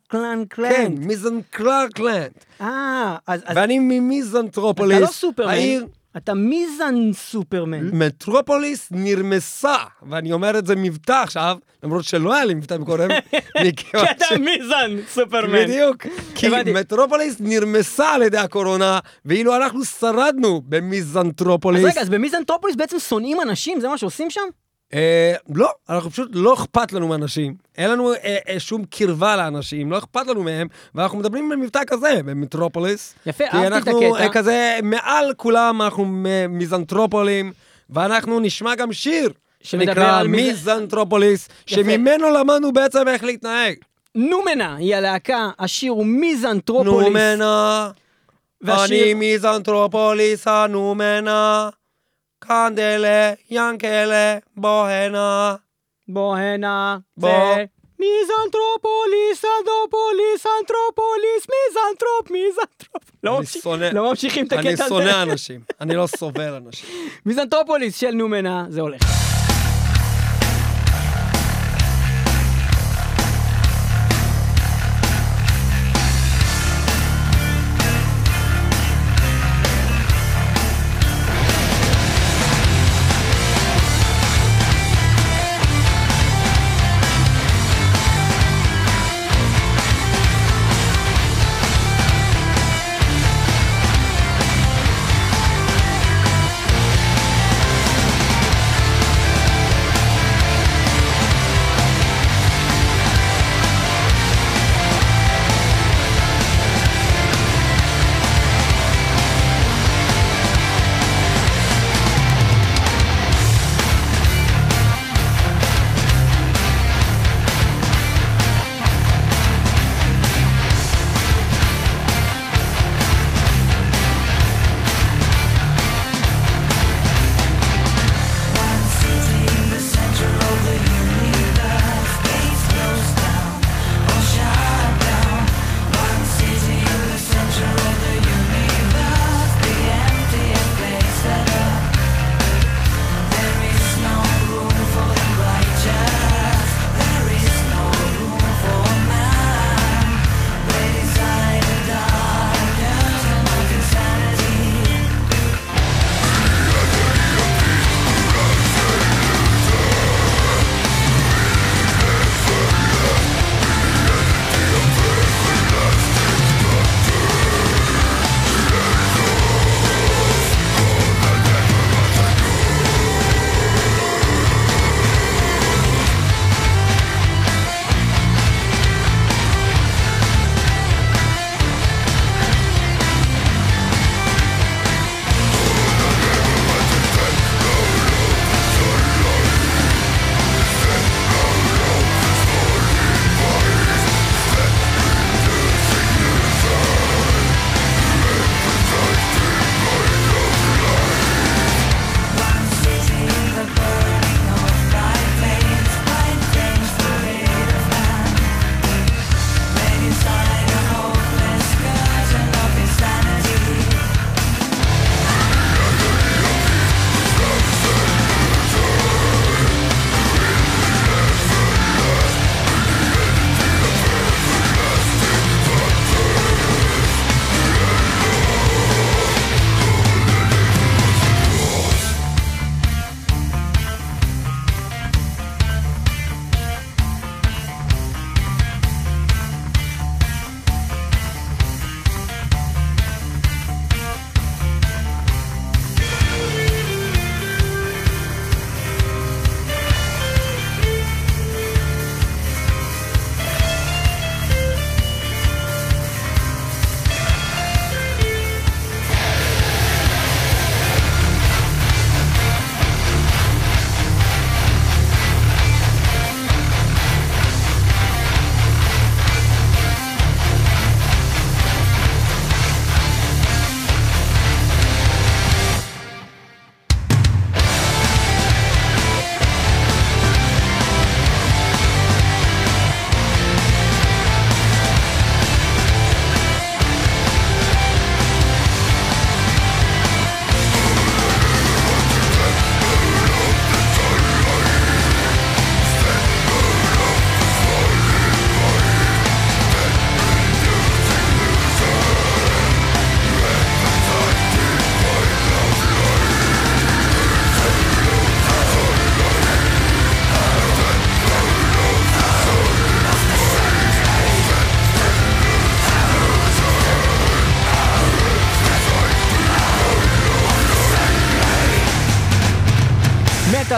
קלן כן. מיזנקרנקלנט. אה, אז ואני אתה ממיזנטרופוליס. לא סופרמן, העיר אתה מיזן סופרמן. מטרופוליס נרמסה, ואני אומר את זה מבטא עכשיו, למרות שלא היה לי מבטא מקודם, כי אתה. מיזן סופרמן. בדיוק, כי. מטרופוליס נרמסה על ידי הקורונה, ואילו אנחנו שרדנו אז במיזנטרופוליס. רגע, אז במיזנטרופוליס בעצם שונאים אנשים? זה מה שעושים שם? אה, לא, אנחנו פשוט לא אכפת לנו מאנשים, אין לנו אה, אה, שום קרבה לאנשים, לא אכפת לנו מהם, ואנחנו מדברים במבטא כזה, במטרופוליס. יפה, כי אהבתי את אנחנו הקטע. אה, כזה, מעל כולם אנחנו מיזנטרופולים, ואנחנו נשמע גם שיר. שנקרא מיזנטרופוליס. שממנו למדנו בעצם איך להתנהג. Noumena היא הלהקה, השיר הוא Misanthropolis. Noumena, והשיר- אני Misanthropolis ה Noumena, קנדלה, ינקלה, בוא הנה. בוא הנה, בוא. Misanthropolis, anthropolis, anthropolis, מיזנטרופ, מיזנטרופ. לא אני לא ממשיכים את הקטע אני הזה. שונא אנשים, אני לא סובל אנשים. מיזנטרופוליס של Noumena, זה הולך.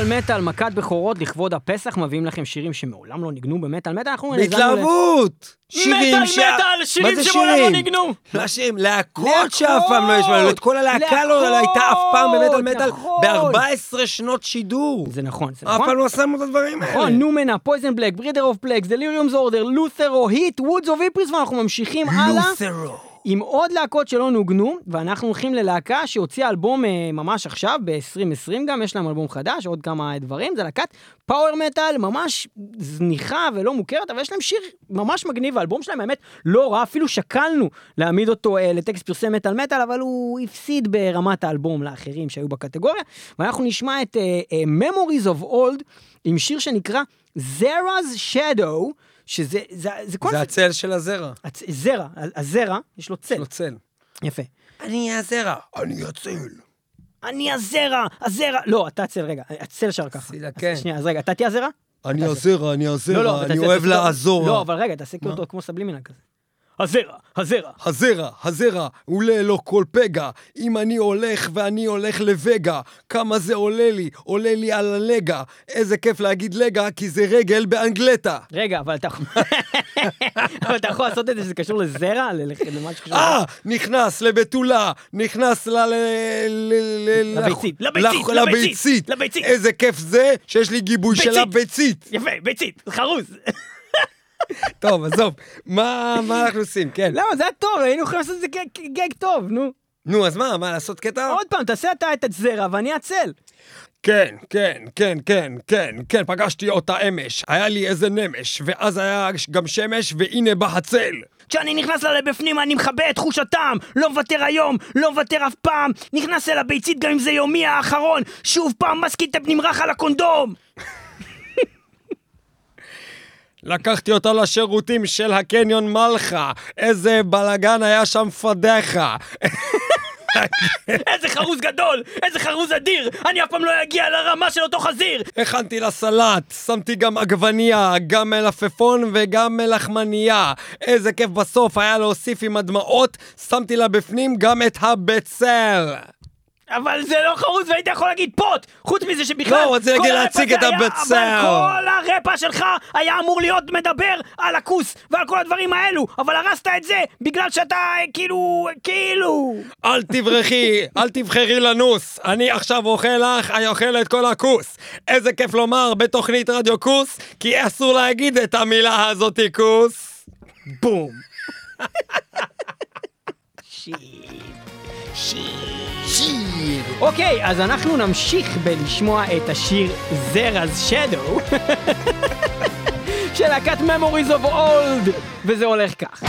במטאל מטאל מכת בכורות לכבוד הפסח מביאים לכם שירים שמעולם לא ניגנו במטאל מטאל. אנחנו בהתלהבות! שירים מטאל ש- מטאל, שירים מה זה שמעולם לא שירים? ניגנו. לא שירים, להקות שאף פעם לא ישמעו, את כל הלהקה לא לא הייתה אף פעם במטאל מטאל נכון. ב-14 שנות שידור. זה נכון, זה אף נכון. פעם לא שמו את הדברים האלה. נכון, Noumena, Poisonblack, Breeder of Plagues, Delirium Order, Lutharo, היט, Woods of Ypres, ואנחנו ממשיכים הלאה Lutharo. עם עוד להקות שלא נוגנו, ואנחנו הולכים ללהקה שהוציאה אלבום אה, ממש עכשיו, ב-2020 גם, יש להם אלבום חדש, עוד כמה דברים, זה להקת פאוור מטאל, ממש זניחה ולא מוכרת, אבל יש להם שיר ממש מגניב, האלבום שלהם האמת לא רע, אפילו שקלנו להעמיד אותו אה, לטקסט פרסי מטאל מטאל, אבל הוא הפסיד ברמת האלבום לאחרים שהיו בקטגוריה, ואנחנו נשמע את אה, אה, Memories of Old עם שיר שנקרא Zera's Shadow, שזה זה, זה זה קונספט, הצל של הזרע. הצ- זרע, הזרע, יש לו יש צל, לו צל. יפה. אני הזרע. אני הצל. אני הזרע, הזרע, לא, אתה הצל, רגע, הצל שר ככה. סידה, אז כן. שנייה, אז רגע, אתה תהיה הזרע? אני זה. הזרע, אני לא, הזרע, לא, אני תעשה- אוהב לעזור. לא, אבל רגע, תעשה אותו כמו סבלימינל כזה. הזרע, הזרע. הזרע, הזרע, עולה לו כל פגע. אם אני הולך ואני הולך לווגה, כמה זה עולה לי? עולה לי על הלגה. איזה כיף להגיד לגה, כי זה רגל באנגלטה. רגע, אבל אתה. אבל אתה יכול לעשות את זה שזה קשור לזרע? למה שקשור... אה, נכנס לבתולה, נכנס ל... לביצית, לביצית, לביצית. איזה כיף זה שיש לי גיבוי של ביצית. הביצית. יפה, ביצית, חרוז. טוב, עזוב, מה מה אנחנו עושים? כן. למה, זה היה טוב, היינו יכולים לעשות את זה כגג טוב, נו. נו, אז מה, מה, לעשות קטע? עוד פעם, תעשה אתה את הזרע ואני הצל. כן, כן, כן, כן, כן, כן, פגשתי אותה אמש. היה לי איזה נמש, ואז היה גם שמש, והנה בא הצל. כשאני נכנס לה לבפנים אני מכבה את תחוש הטעם לא מוותר היום, לא מוותר אף פעם נכנס אל הביצית גם אם זה יומי האחרון שוב פעם מסקיטפ נמרח על הקונדום לקחתי אותה לשירותים של הקניון מלחה. איזה בלאגן היה שם פדחה. איזה חרוז גדול! איזה חרוז אדיר! אני אף פעם לא אגיע לרמה של אותו חזיר! הכנתי לה סלט, שמתי גם עגבנייה, גם מלפפון וגם מלחמנייה. איזה כיף בסוף היה להוסיף עם הדמעות, שמתי לה בפנים גם את הבצל. אבל זה לא חרוז והיית יכול להגיד פוט! חוץ מזה שבכלל... לא, רציתי כל להגיד להציג את הבצל. אבל כל הרפע שלך היה אמור להיות מדבר על הכוס ועל כל הדברים האלו, אבל הרסת את זה בגלל שאתה כאילו... כאילו... אל תברחי, אל תבחרי לנוס. אני עכשיו אוכל לך, אני אוכל את כל הכוס. איזה כיף לומר בתוכנית רדיו כוס, כי אסור להגיד את המילה הזאתי כוס. בום. שיט. שיט. אוקיי, אז אנחנו נמשיך בלשמוע את השיר Zera's Shadow של להקת Memories of Old, וזה הולך כך.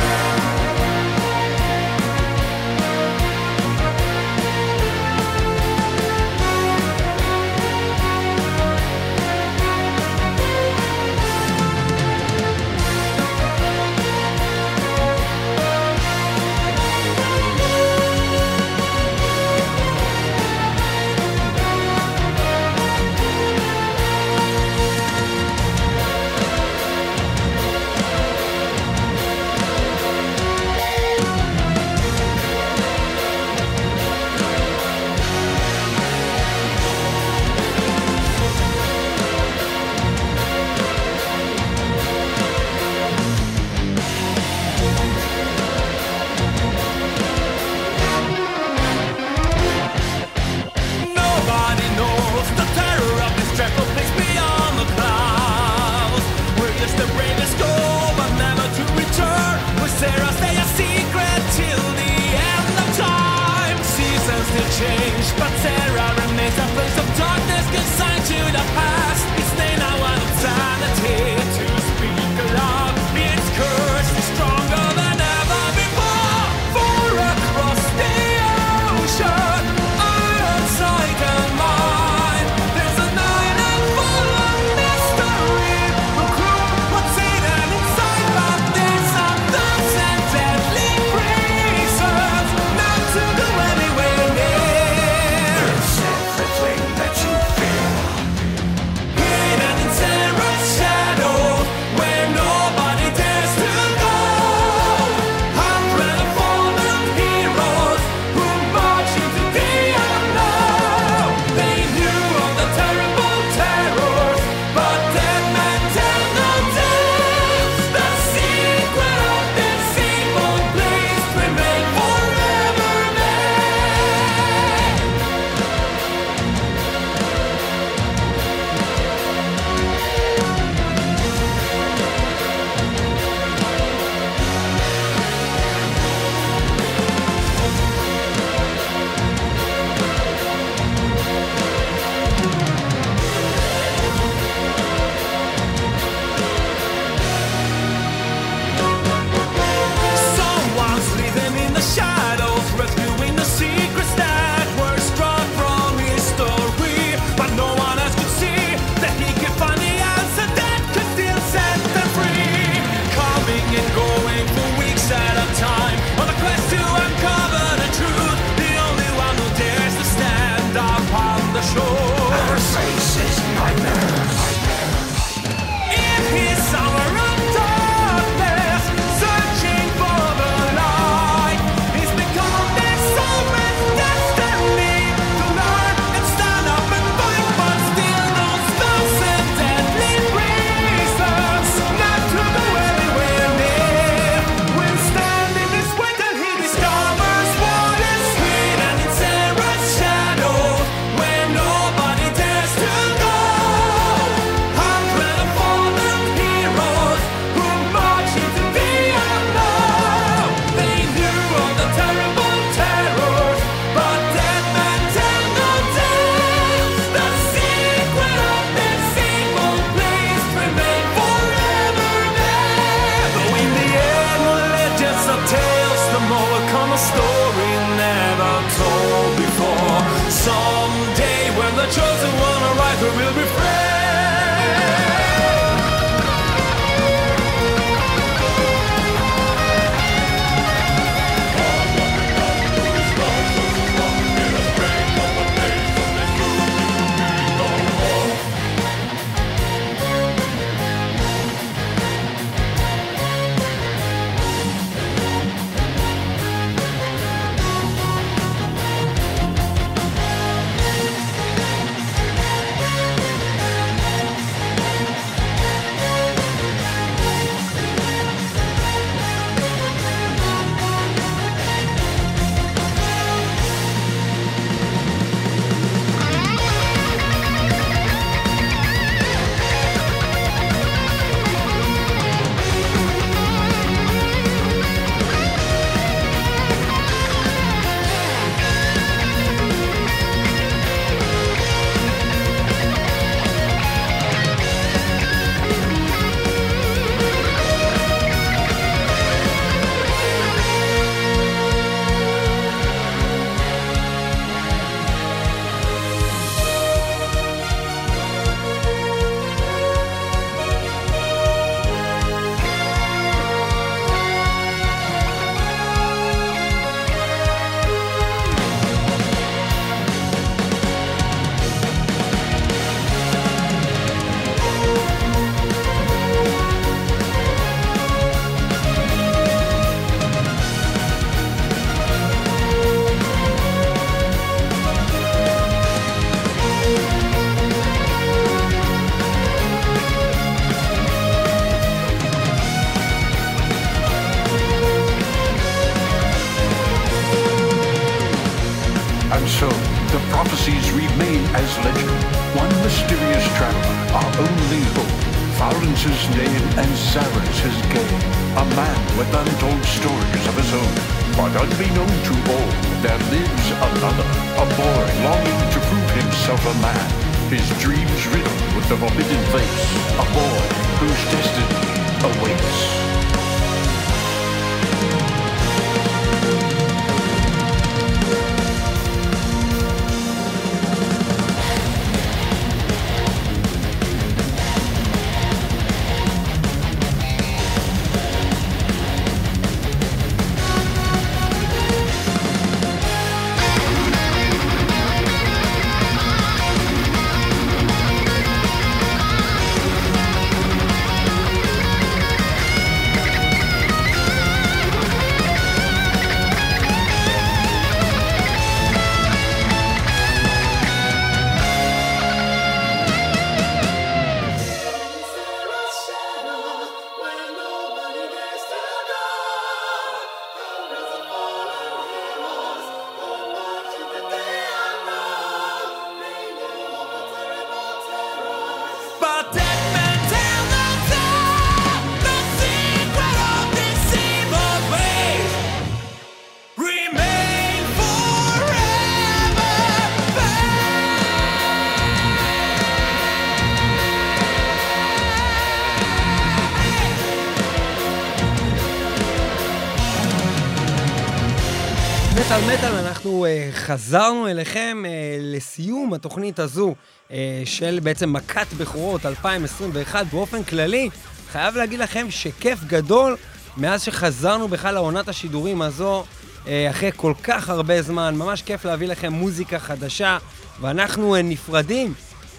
חזרנו אליכם uh, לסיום התוכנית הזו uh, של בעצם מכת בכורות 2021 באופן כללי. חייב להגיד לכם שכיף גדול מאז שחזרנו בכלל לעונת השידורים הזו, uh, אחרי כל כך הרבה זמן, ממש כיף להביא לכם מוזיקה חדשה, ואנחנו uh, נפרדים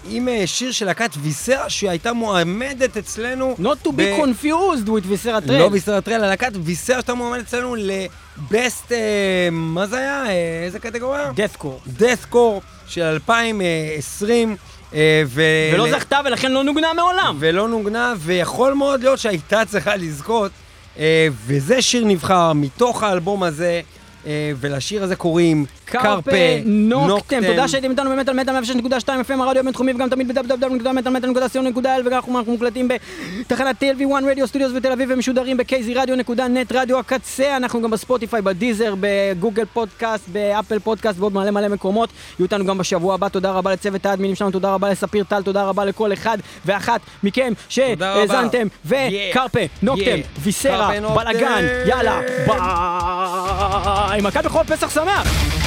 עם uh, שיר של להקת ויסרה שהייתה מועמדת אצלנו. Not to be ב- confused with ויסרה טרל. לא ויסרה טרל, הלהקת ויסרה שהייתה מועמדת אצלנו לבסט, מה זה היה? אה, איזה קטגוריה? Deathcore. Deathcore של 2020. אה, ו... ולא זכתה ולכן לא נוגנה מעולם. ולא נוגנה, ויכול מאוד להיות שהייתה צריכה לזכות. אה, וזה שיר נבחר מתוך האלבום הזה, אה, ולשיר הזה קוראים Carpe Noctem. תודה שהייתם איתנו באמת על מטאל 106.2 FM הרדיו הבינתחומי וגם תמיד ב- www.metalmetal.co.il ובכך אנחנו מוקלטים בתחנת TLV1 Radio Studios בתל אביב ומשודרים ב-kzradio.net רדיו הקצה. אנחנו גם בספוטיפיי, בדיזר, בגוגל פודקאסט, באפל פודקאסט ועוד מלא מלא מקומות. יהיו איתנו גם בשבוע הבא. תודה רבה לצוות האדמינים שלנו, תודה רבה לספיר טל, תודה רבה לכל אחד ואחת מכם. שהאזנתם. וקרפה נוקטם. ויסרה. בלאגן, יאללה. ביי! מכבי חול פסח שמח!